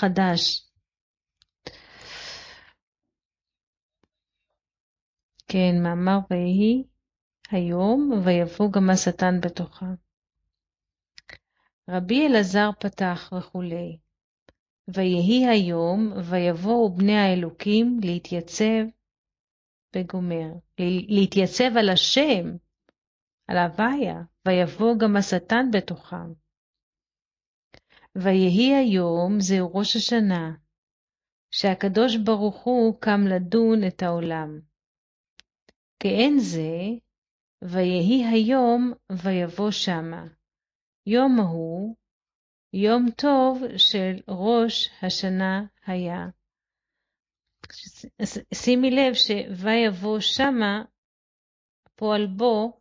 חדש. כן, מאמר ויהי היום, ויבוא גם השטן בתוכה. רבי אלעזר פתח וכולי. ויהי היום, ויבואו בני האלוקים להתייצב בגומר, להתייצב על השם, על הוויה, ויבוא גם השטן בתוכם. ויהי היום, זהו ראש השנה, שהקדוש ברוך הוא קם לדון את העולם. כאין זה, ויהי היום, ויבוא שמה. יום ההוא, יום טוב של ראש השנה היה. שימי לב שויבוא שמה, פועל בו,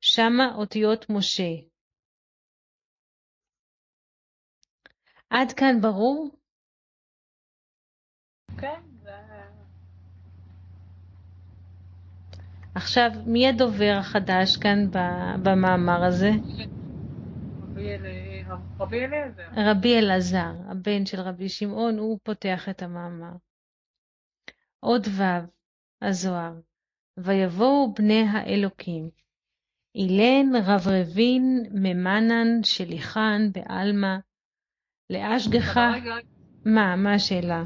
שמה אותיות משה. עד כאן ברור? כן. עכשיו, מי הדובר החדש כאן במאמר הזה? רבי אליעזר. רבי אלעזר, הבן של רבי שמעון, הוא פותח את המאמר. עוד ו', הזוהר, ויבואו בני האלוקים. אילן רברבין ממנן שליחן בעלמא לאשגחה. מה, מה השאלה?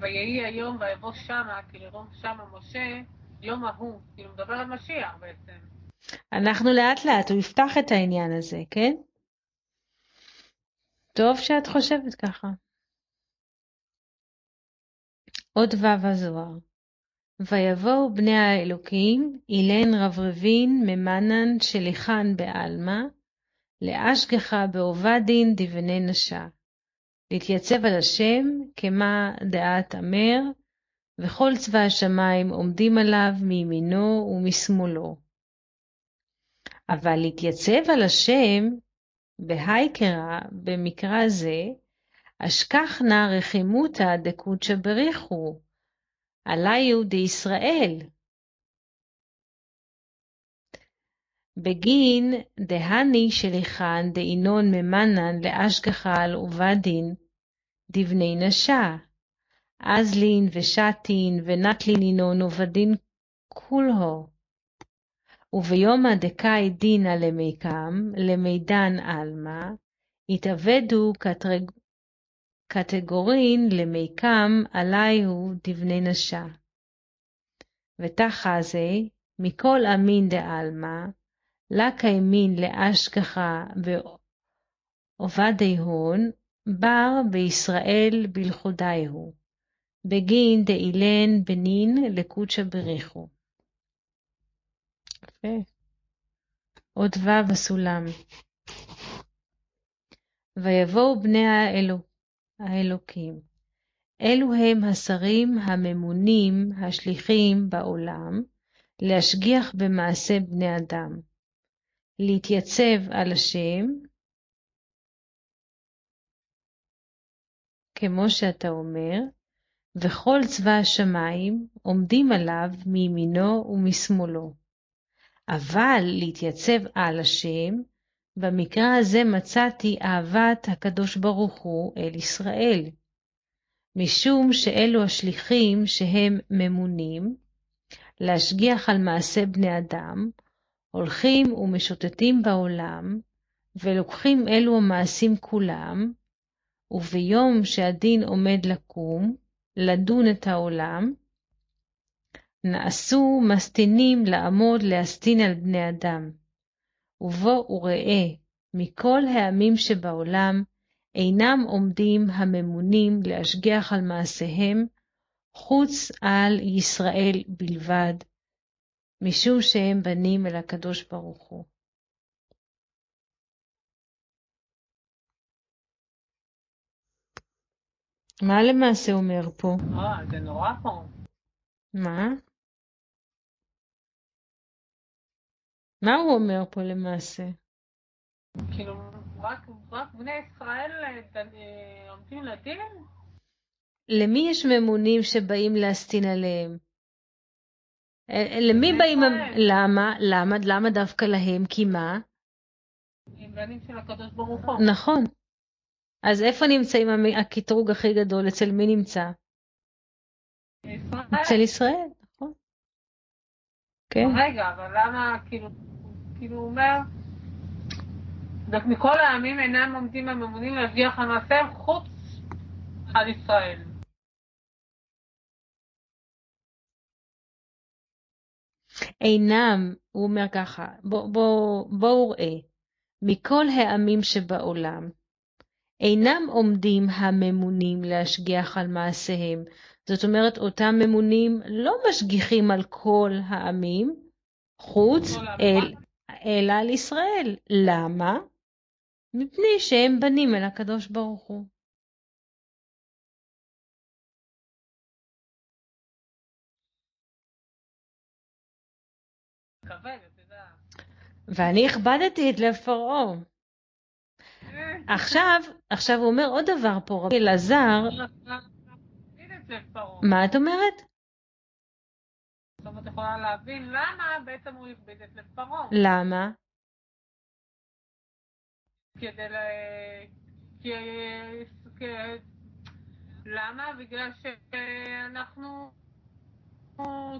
ויהי היום ויבוא שמה, כי לראות שמה משה, יום ההוא, כאילו מדבר על משיח בעצם. אנחנו לאט לאט, הוא יפתח את העניין הזה, כן? טוב שאת חושבת ככה. עוד ו' הזוהר. ויבואו בני האלוקים, אילן רברבין ממנן שליחן בעלמא, לאשגחה בעובדין דבני נשה. להתייצב על השם, כמה דעת אמר, וכל צבא השמיים עומדים עליו מימינו ומשמאלו. אבל להתייצב על השם, בהייקרא, במקרא זה, אשכחנה רחימותא דקודשא בריחו, עליו דישראל. בגין דהני שליחן דאינון ממנן לאשגחה על עובדין דבני נשה, אזלין ושתין ונטלין אינון עובדין כולהו. וביומא דקאי דינא למיקם, למידן עלמא, התאבדו קטגורין למיקם עליהו דבני נשה. ותחזה, מכל אמין דעלמא, לקיימין לאשכחה ועובדי הון, בר בישראל בלכודיהו, בגין דאילן בנין לקודשא בריחו. יפה. עוד ו' בסולם. ויבואו בני האלו, האלוקים. אלו הם השרים הממונים, השליחים בעולם, להשגיח במעשה בני אדם. להתייצב על השם, כמו שאתה אומר, וכל צבא השמיים עומדים עליו מימינו ומשמאלו. אבל להתייצב על השם, במקרא הזה מצאתי אהבת הקדוש ברוך הוא אל ישראל, משום שאלו השליחים שהם ממונים, להשגיח על מעשה בני אדם, הולכים ומשוטטים בעולם, ולוקחים אלו המעשים כולם, וביום שהדין עומד לקום, לדון את העולם, נעשו מסטינים לעמוד להסטין על בני אדם. ובוא וראה, מכל העמים שבעולם, אינם עומדים הממונים להשגיח על מעשיהם, חוץ על ישראל בלבד, משום שהם בנים אל הקדוש ברוך הוא. מה למעשה אומר פה? אה, זה נורא פה. מה? מה הוא אומר פה למעשה? כאילו, רק, רק בני ישראל אה, עומדים לדין? למי יש ממונים שבאים להסטין עליהם? למי באים... למה? למה? למה דווקא להם? כי מה? הם בנים של הקדוש ברוך הוא. נכון. אז איפה נמצאים הקטרוג הכי גדול? אצל מי נמצא? אצל ישראל, נכון. כן. רגע, אבל למה, כאילו, כאילו הוא אומר, "רק מכל העמים אינם עומדים הממונים להשגיח על מעשיהם חוץ על ישראל. אינם, הוא אומר ככה, בואו בוא, בוא ראה, מכל העמים שבעולם, אינם עומדים הממונים להשגיח על מעשיהם. זאת אומרת, אותם ממונים לא משגיחים על כל העמים, חוץ. אל, אלא על ישראל. למה? מפני שהם בנים אל הקדוש ברוך הוא. כבד, אתה יודע. ואני הכבדתי את לב פרעה. עכשיו, עכשיו הוא אומר עוד דבר פה, רבי אלעזר, את זה פרעה. מה את אומרת? זאת אומרת, את יכולה להבין למה בעצם הוא הכביד את לב פרעה. למה? כדי ל... למה? בגלל שאנחנו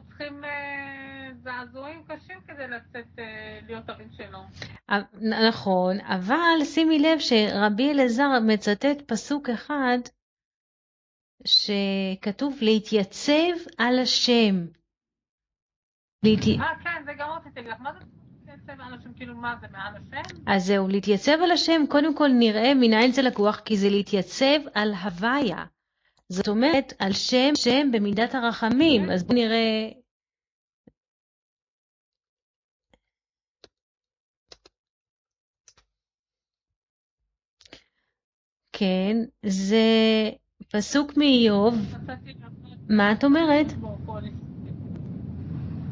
צריכים אה, זעזועים קשים כדי לצאת, אה, להיות הבן שלו. אה, נכון, אבל שימי לב שרבי אלעזר מצטט פסוק אחד שכתוב להתייצב על השם. אה, כן, זה גם רציתי להגיד לך. מה זה להתייצב על השם? כאילו, מה זה, מעל השם? אז זהו, להתייצב על השם, קודם כל נראה מניין זה לקוח, כי זה להתייצב על הוויה. זאת אומרת, על שם שם במידת הרחמים. אז בואו נראה... כן, זה פסוק מאיוב. מה את אומרת?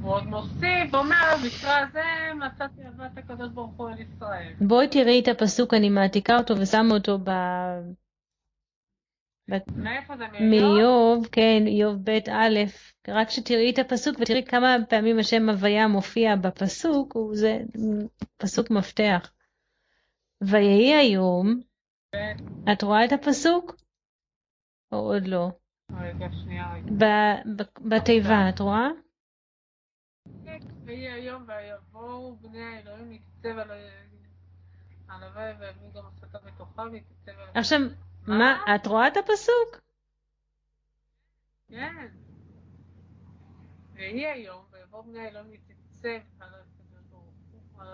הוא עוד מוסיף, אומר, במקרה הזה מצאתי אהבת הקדוש ברוך הוא על ישראל. בואי תראי את הפסוק, אני מעתיקה אותו ושמה אותו ב... מאיוב? כן, איוב ב' א', רק שתראי את הפסוק ותראי כמה פעמים השם הוויה מופיע בפסוק, זה פסוק מפתח. ויהי היום, את רואה את הפסוק? או עוד לא? רגע, שנייה, רגע. בתיבה, את רואה? ויהי היום ויבואו בני האלוהים להתייצב על ה- על הווה ויביא גם הסתה בתוכה ויתייצב על עכשיו, מה, את רואה את הפסוק? כן. ויהי היום ויבואו בני האלוהים להתייצב על הקדוש ברוך הוא, על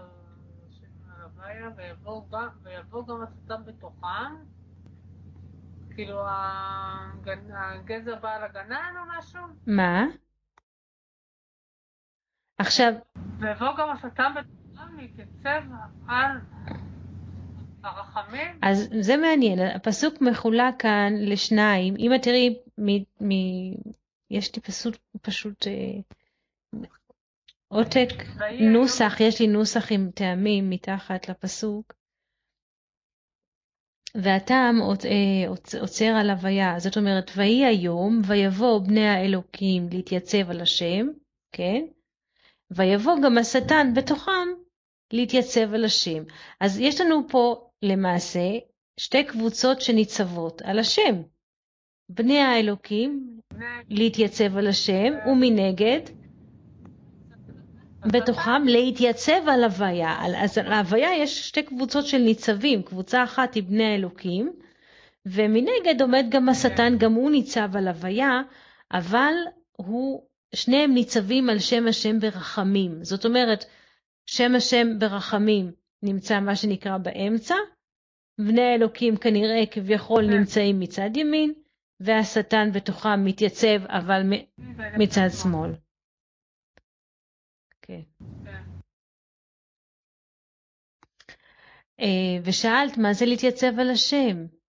השם על הוויה ויבוא גם הסתם בתוכם. כאילו הגנ- הגזר בעל הגנן או משהו? מה? עכשיו, ויבוא גם השטן בתוכם להתייצב על הרחמים. אז זה מעניין, הפסוק מחולק כאן לשניים. אם את תראי, מ, מ, יש לי פשוט, פשוט אה, עותק, נוסח, יש לי נוסח עם טעמים מתחת לפסוק. והטעם אה, עוצ- עוצר על הוויה, זאת אומרת, ויהי היום, ויבואו בני האלוקים להתייצב על השם, כן? ויבוא גם השטן בתוכם להתייצב על השם. אז יש לנו פה למעשה שתי קבוצות שניצבות על השם. בני האלוקים להתייצב על השם, ומנגד בתוכם להתייצב על הוויה. אז על ההוויה יש שתי קבוצות של ניצבים, קבוצה אחת היא בני האלוקים, ומנגד עומד גם השטן, גם הוא ניצב על הוויה, אבל הוא, שניהם ניצבים על שם השם ברחמים. זאת אומרת, שם השם ברחמים נמצא מה שנקרא באמצע, בני האלוקים כנראה כביכול כן. נמצאים מצד ימין, והשטן בתוכם מתייצב אבל מצד שמאל. כן. כן. אה, ושאלת מה זה להתייצב על השם?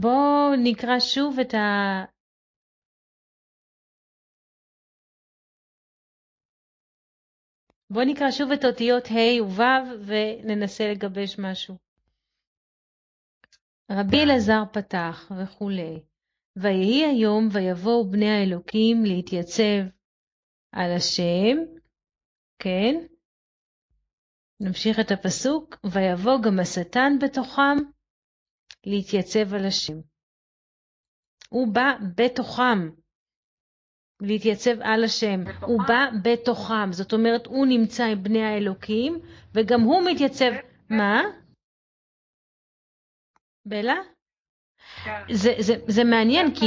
בואו נקרא שוב את ה... בואו נקרא שוב את אותיות ה' וו' וננסה לגבש משהו. רבי אלעזר פתח וכולי. ויהי היום ויבואו בני האלוקים להתייצב על השם, כן? נמשיך את הפסוק, ויבוא גם השטן בתוכם להתייצב על השם. הוא בא בתוכם, להתייצב על השם. בתוכם? הוא בא בתוכם, זאת אומרת, הוא נמצא עם בני האלוקים, וגם הוא מתייצב... מה? בלה? כן. זה, זה, זה מעניין, כי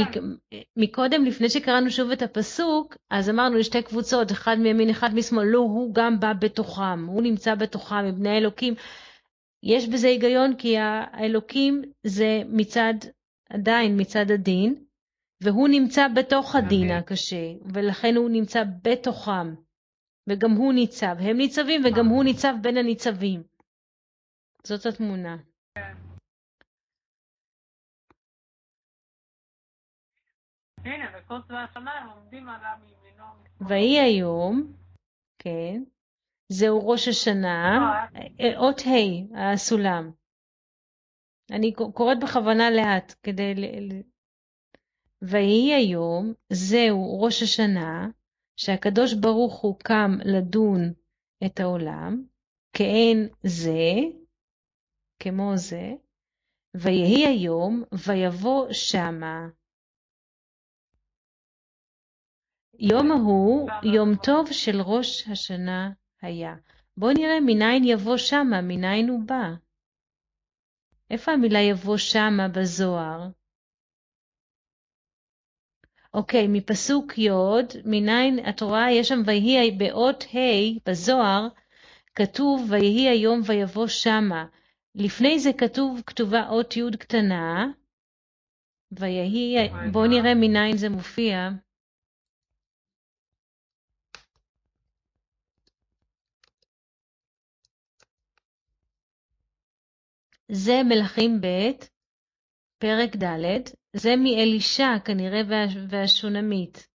מקודם, לפני שקראנו שוב את הפסוק, אז אמרנו, יש שתי קבוצות, אחד מימין, אחד משמאל, לא, הוא גם בא בתוכם, הוא נמצא בתוכם, עם בני האלוקים. יש בזה היגיון, כי האלוקים זה מצד, עדיין מצד הדין, והוא נמצא בתוך הדין. הקשה, ולכן הוא נמצא בתוכם, וגם הוא ניצב. הם ניצבים וגם הוא ניצב בין הניצבים. זאת התמונה. כן. ויהי היום, כן, זהו ראש השנה, אה, אות ה' הסולם. אני קוראת בכוונה לאט כדי... ויהי היום, זהו ראש השנה, שהקדוש ברוך הוא קם לדון את העולם, כאין זה, כמו זה, ויהי היום, ויבוא שמה. יום ההוא, יום טוב של ראש השנה היה. בואו נראה מניין יבוא שמה, מניין הוא בא. איפה המילה יבוא שמה בזוהר? אוקיי, מפסוק י', מניין את רואה, יש שם ויהי באות ה' בזוהר, כתוב ויהי היום ויבוא שמה. לפני זה כתוב, כתובה אות י' קטנה, ויהי, בואו נראה מניין זה מופיע. זה מלכים ב', פרק ד', זה מאלישע כנראה והשונמית.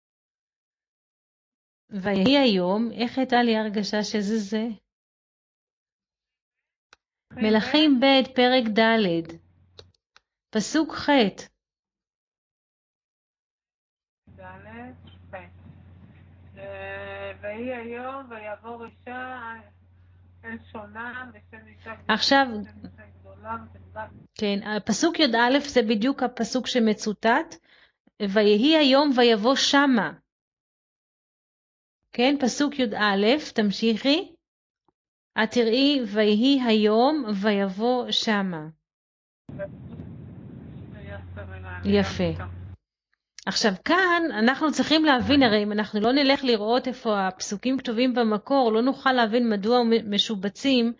ויהי היום, איך הייתה לי הרגשה שזה זה? מלכים ב', פרק ד', פסוק ח'. ויהי היום ויעבור אישה אל שונה בשם אישה עכשיו, כן, הפסוק י"א זה בדיוק הפסוק שמצוטט, ויהי היום ויבוא שמה. כן, פסוק י"א, תמשיכי. את תראי, ויהי היום ויבוא שמה. יפה. עכשיו כאן אנחנו צריכים להבין, הרי אם אנחנו לא נלך לראות איפה הפסוקים כתובים במקור, לא נוכל להבין מדוע משובצים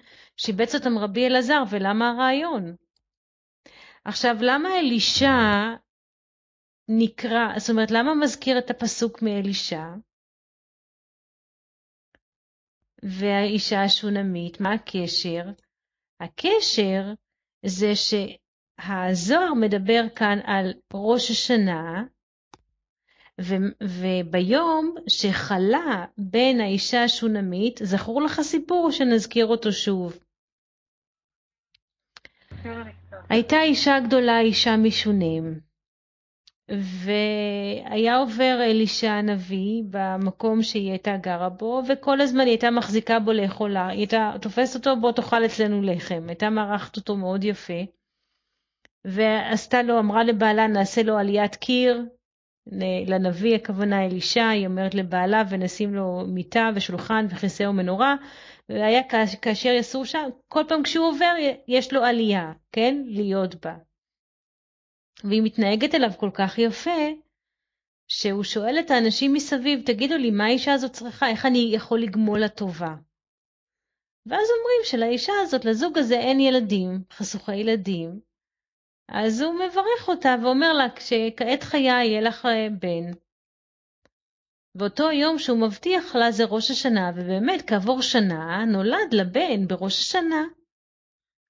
שיבץ אותם רבי אלעזר ולמה הרעיון. עכשיו, למה אלישע נקרא, זאת אומרת, למה מזכיר את הפסוק מאלישע? והאישה השונמית, מה הקשר? הקשר זה שהזוהר מדבר כאן על ראש השנה, ו- וביום שחלה בין האישה השונמית, זכור לך סיפור שנזכיר אותו שוב. הייתה אישה גדולה, אישה משונים, והיה עובר אלישע הנביא במקום שהיא הייתה גרה בו, וכל הזמן היא הייתה מחזיקה בו לאכולה, היא הייתה תופסת אותו, בוא תאכל אצלנו לחם, הייתה מארחת אותו מאוד יפה, ועשתה לו, אמרה לבעלה, נעשה לו עליית קיר, לנביא הכוונה אלישע, היא אומרת לבעלה ונשים לו מיטה ושולחן וכיסא ומנורה, והיה כאשר יסור שם, כל פעם כשהוא עובר יש לו עלייה, כן? להיות בה. והיא מתנהגת אליו כל כך יפה, שהוא שואל את האנשים מסביב, תגידו לי, מה האישה הזאת צריכה? איך אני יכול לגמול לה טובה? ואז אומרים שלאישה הזאת, לזוג הזה אין ילדים, חשוכי ילדים, אז הוא מברך אותה ואומר לה, כשכעת חיי יהיה לך אה, בן. ואותו יום שהוא מבטיח לה זה ראש השנה, ובאמת כעבור שנה נולד לה בן בראש השנה.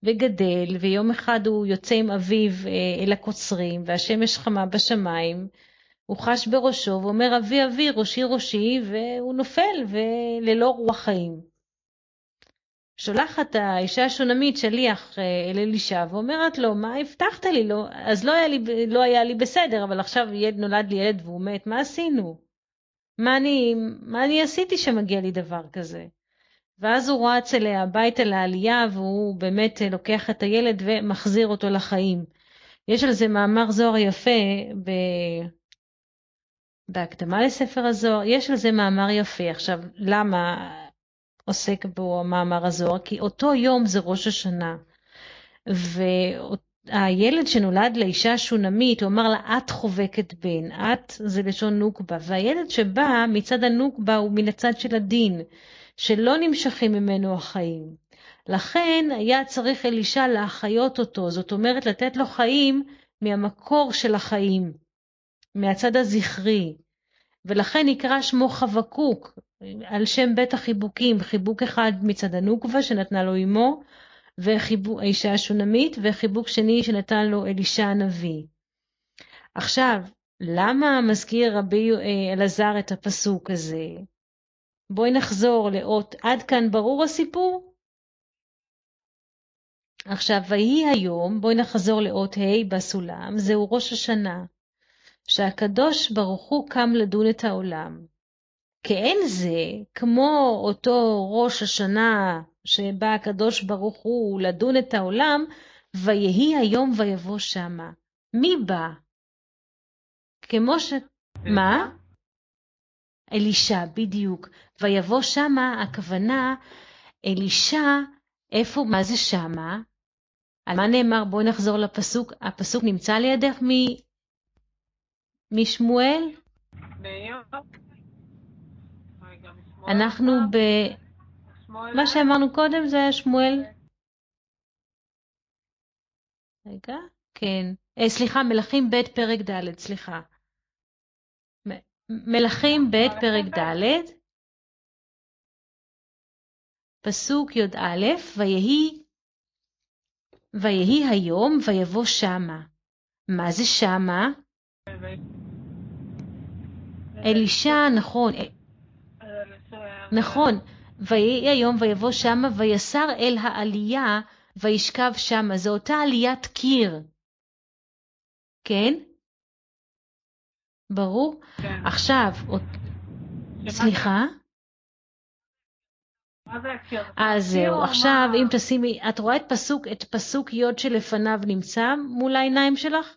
וגדל, ויום אחד הוא יוצא עם אביו אה, אל הקוצרים, והשמש חמה בשמיים, הוא חש בראשו ואומר אבי אבי ראשי ראשי, והוא נופל וללא רוח חיים. שולחת האישה השונמית שליח אה, אל אלישע ואומרת לו, מה הבטחת לי? לא, אז לא היה, לי, לא היה לי בסדר, אבל עכשיו נולד לי ילד והוא מת, מה עשינו? מה אני, מה אני עשיתי שמגיע לי דבר כזה? ואז הוא רץ אליה הביתה לעלייה והוא באמת לוקח את הילד ומחזיר אותו לחיים. יש על זה מאמר זוהר יפה ב... בהקדמה לספר הזוהר, יש על זה מאמר יפה. עכשיו, למה עוסק בו המאמר הזוהר? כי אותו יום זה ראש השנה. והילד שנולד לאישה שונמית, הוא אמר לה, את חובקת בן, את זה לשון נוקבה, והילד שבא מצד הנוקבה הוא מן הצד של הדין, שלא נמשכים ממנו החיים. לכן היה צריך אלישע להחיות אותו, זאת אומרת לתת לו חיים מהמקור של החיים, מהצד הזכרי, ולכן נקרא שמו חבקוק, על שם בית החיבוקים, חיבוק אחד מצד הנוקבה שנתנה לו אמו, האישה השונמית, וחיבוק שני שנתן לו אלישע הנביא. עכשיו, למה מזכיר רבי אה, אלעזר את הפסוק הזה? בואי נחזור לאות עד כאן ברור הסיפור? עכשיו, ויהי היום, בואי נחזור לאות ה' בסולם, זהו ראש השנה, שהקדוש ברוך הוא קם לדון את העולם. כאין זה, כמו אותו ראש השנה שבא הקדוש ברוך הוא לדון את העולם, ויהי היום ויבוא שמה. מי בא? כמו ש... מה? אלישע, בדיוק. ויבוא שמה, הכוונה, אלישע, איפה, מה זה שמה? על מה נאמר? בואי נחזור לפסוק. הפסוק נמצא לידך מ... משמואל? אנחנו ב... מה שאמרנו קודם זה היה שמואל. רגע, כן. אה, סליחה, מלכים ב' פרק ד', סליחה. מלכים ב' פרק ד', פסוק י"א, ויהי ויהי היום ויבוא שמה. מה זה שמה? אלישע, נכון. נכון. ויהי היום ויבוא שמה ויסר אל העלייה וישכב שמה. זו אותה עליית קיר. כן? ברור? כן. עכשיו, סליחה? אז זהו, עכשיו אם תשימי, את רואה את פסוק, את פסוק י' שלפניו נמצא מול העיניים שלך?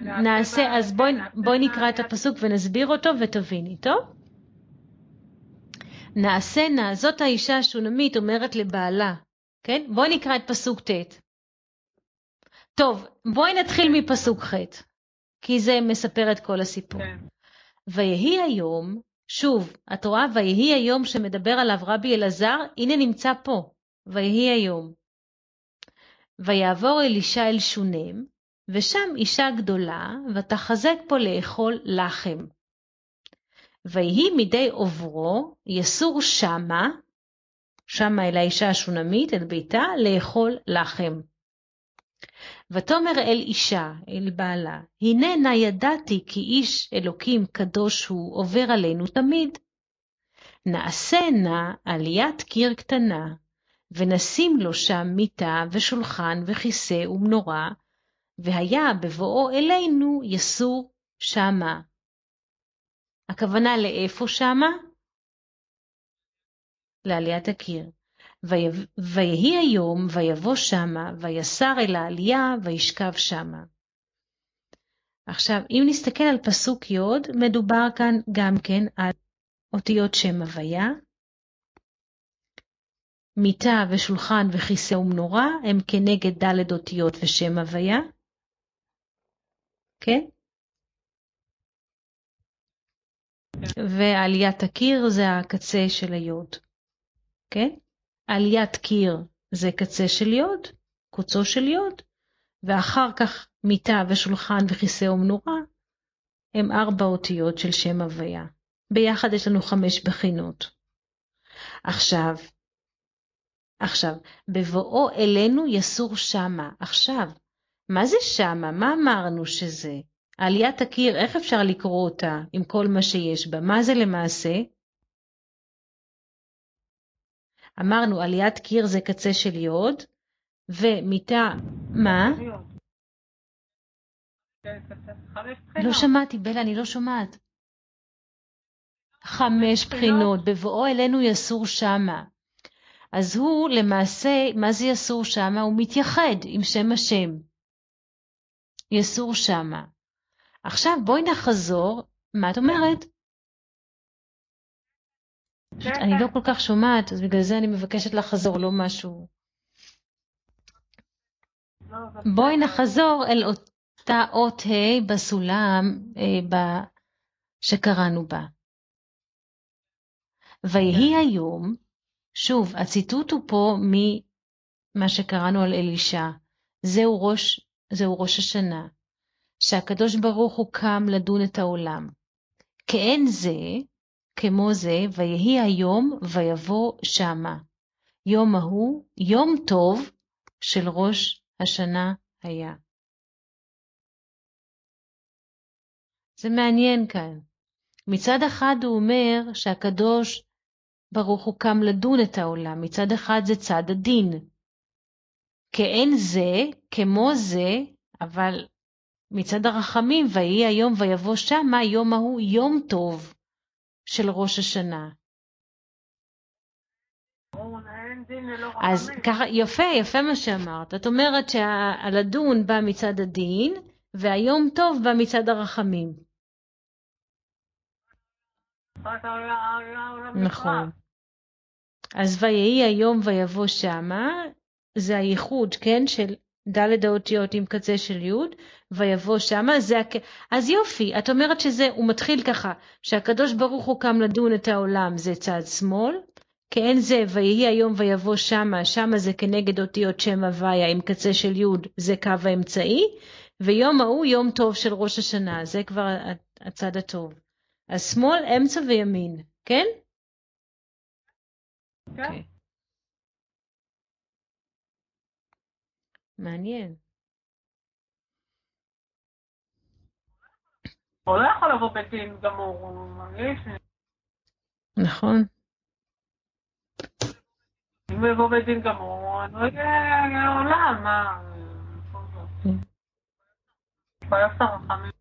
נעשה, אז בואי, בואי נקרא את הפסוק ונסביר אותו ותביני, טוב? נעשה נא, זאת האישה השונמית אומרת לבעלה, כן? בואי נקרא את פסוק ט'. טוב, בואי נתחיל מפסוק ח', כי זה מספר את כל הסיפור. כן. ויהי היום שוב, את רואה, ויהי היום שמדבר עליו רבי אלעזר, הנה נמצא פה, ויהי היום. ויעבור אלישע אל שונם, ושם אישה גדולה, ותחזק פה לאכול לחם. ויהי מדי עוברו, יסור שמה, שמה אל האישה השונמית, אל ביתה, לאכול לחם. ותאמר אל אישה, אל בעלה, הנה נא ידעתי כי איש אלוקים קדוש הוא עובר עלינו תמיד. נעשה נא עליית קיר קטנה, ונשים לו שם מיטה ושולחן וכיסא ומנורה, והיה בבואו אלינו יסור שמה. הכוונה לאיפה שמה? לעליית הקיר. ויהי היום, ויבוא שמה, ויסר אל העלייה, וישכב שמה. עכשיו, אם נסתכל על פסוק י', מדובר כאן גם כן על אותיות שם הוויה. מיטה ושולחן וכיסא ומנורה הם כנגד ד' אותיות ושם הוויה. כן? ועליית הקיר זה הקצה של היוד. כן? עליית קיר זה קצה של יוד, קוצו של יוד, ואחר כך מיטה ושולחן וכיסא ומנורה, הם ארבע אותיות של שם הוויה. ביחד יש לנו חמש בחינות. עכשיו, עכשיו, בבואו אלינו יסור שמה. עכשיו, מה זה שמה? מה אמרנו שזה? עליית הקיר, איך אפשר לקרוא אותה עם כל מה שיש בה? מה זה למעשה? אמרנו עליית קיר זה קצה של יוד, ומיטה, מה? לא שמעתי, בלה, אני לא שומעת. חמש בחינות, בבואו אלינו יסור שמה. אז הוא למעשה, מה זה יסור שמה? הוא מתייחד עם שם השם. יסור שמה. עכשיו בואי נחזור, מה את אומרת? אני לא כל כך שומעת, אז בגלל זה אני מבקשת לחזור, לא משהו. בואי נחזור אל אותה אות ה' בסולם אה, שקראנו בה. ויהי היום, שוב, הציטוט הוא פה ממה שקראנו על אלישע. זהו ראש, זהו ראש השנה, שהקדוש ברוך הוא קם לדון את העולם. כאין זה, כמו זה, ויהי היום ויבוא שמה. יום ההוא, יום טוב של ראש השנה היה. זה מעניין כאן. מצד אחד הוא אומר שהקדוש ברוך הוא קם לדון את העולם, מצד אחד זה צד הדין. כאין זה, כמו זה, אבל מצד הרחמים, ויהי היום ויבוא שמה, יום ההוא יום טוב של ראש השנה. אז ככה, יפה, יפה מה שאמרת. את אומרת שהלדון בא מצד הדין, והיום טוב בא מצד הרחמים. נכון. אז ויהי היום ויבוא שמה, זה הייחוד, כן, של ד' האותיות עם קצה של י', ויבוא שמה, זה הק... אז יופי, את אומרת שזה, הוא מתחיל ככה, שהקדוש ברוך הוא קם לדון את העולם, זה צד שמאל, כאין זה, ויהי היום ויבוא שמה, שמה זה כנגד אותיות שם הוויה עם קצה של י', זה קו האמצעי, ויום ההוא יום טוב של ראש השנה, זה כבר הצד הטוב. אז שמאל, אמצע וימין, כן? כן. אוקיי. מעניין. הוא לא יכול לבוא בדין גמור, הוא מרגיש... נכון. אם הוא יבוא בדין גמור, אני לא יהיה עולם, מה... חייב את הרחמים.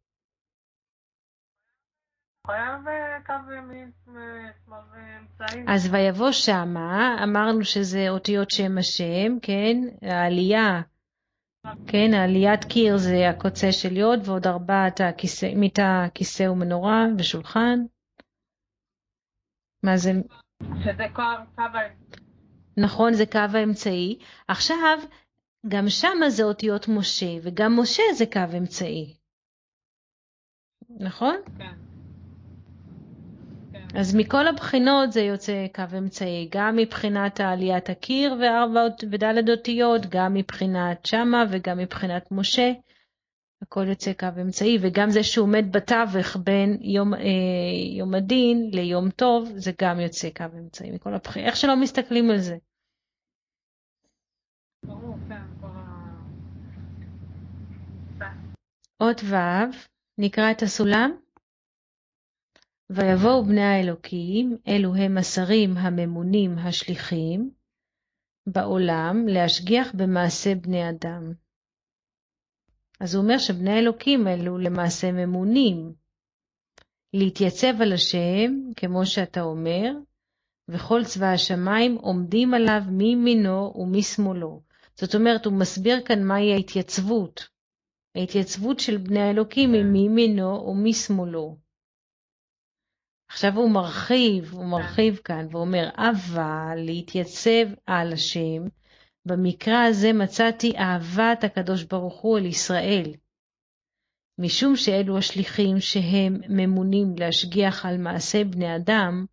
חייב קו ימין, שמאל ואמצעים. אז ויבוא שמה, אמרנו שזה אותיות שם השם, כן? העלייה, כן, העליית קיר זה הקוצה של יוד, ועוד ארבעת הכיסא, מיטה, כיסא ומנורה ושולחן. מה זה? שזה קו האמצעי. נכון, זה קו האמצעי. עכשיו, גם שמה זה אותיות משה, וגם משה זה קו אמצעי. נכון? כן. אז מכל הבחינות זה יוצא קו אמצעי, גם מבחינת עליית הקיר וארבע ודלת אותיות, גם מבחינת שמה וגם מבחינת משה. הכל יוצא קו אמצעי, וגם זה שהוא עומד בתווך בין יום, אה, יום הדין ליום טוב, זה גם יוצא קו אמצעי מכל הבחינות, איך שלא מסתכלים על זה. אות ו', נקרא את הסולם. ויבואו בני האלוקים, אלו הם השרים הממונים השליחים, בעולם להשגיח במעשה בני אדם. אז הוא אומר שבני האלוקים אלו למעשה ממונים, להתייצב על השם, כמו שאתה אומר, וכל צבא השמיים עומדים עליו מימינו ומשמאלו. זאת אומרת, הוא מסביר כאן מהי ההתייצבות. ההתייצבות של בני האלוקים היא מימינו ומשמאלו. עכשיו הוא מרחיב, הוא מרחיב כאן ואומר, אבל להתייצב על השם, במקרא הזה מצאתי אהבת הקדוש ברוך הוא אל ישראל. משום שאלו השליחים שהם ממונים להשגיח על מעשה בני אדם,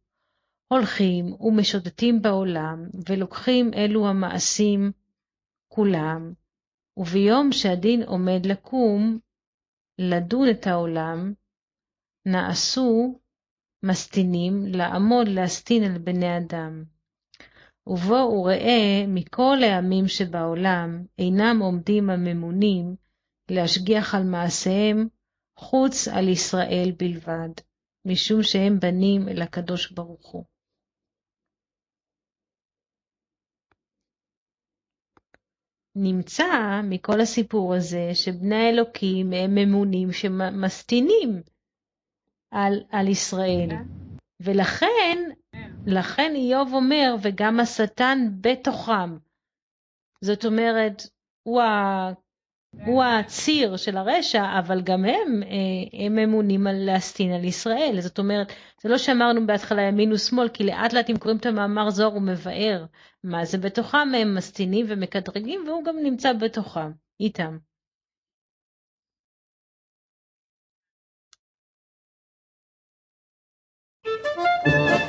הולכים ומשוטטים בעולם, ולוקחים אלו המעשים כולם, וביום שהדין עומד לקום, לדון את העולם, נעשו מסטינים, לעמוד להסטין על בני אדם. ובו הוא ראה מכל העמים שבעולם אינם עומדים הממונים להשגיח על מעשיהם, חוץ על ישראל בלבד, משום שהם בנים אל הקדוש ברוך הוא. נמצא מכל הסיפור הזה שבני האלוקים הם ממונים שמסטינים על, על ישראל. כן. ולכן, כן. לכן איוב אומר, וגם השטן בתוכם. זאת אומרת, הוא, ה, הוא הציר של הרשע, אבל גם הם, אה, הם ממונים על להסטין על ישראל. זאת אומרת, זה לא שאמרנו בהתחלה ימין ושמאל, כי לאט לאט אם קוראים את המאמר זוהר הוא מבאר מה זה בתוכם, הם מסטינים ומקטרגים, והוא גם נמצא בתוכם, איתם.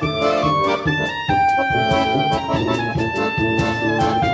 Thank you.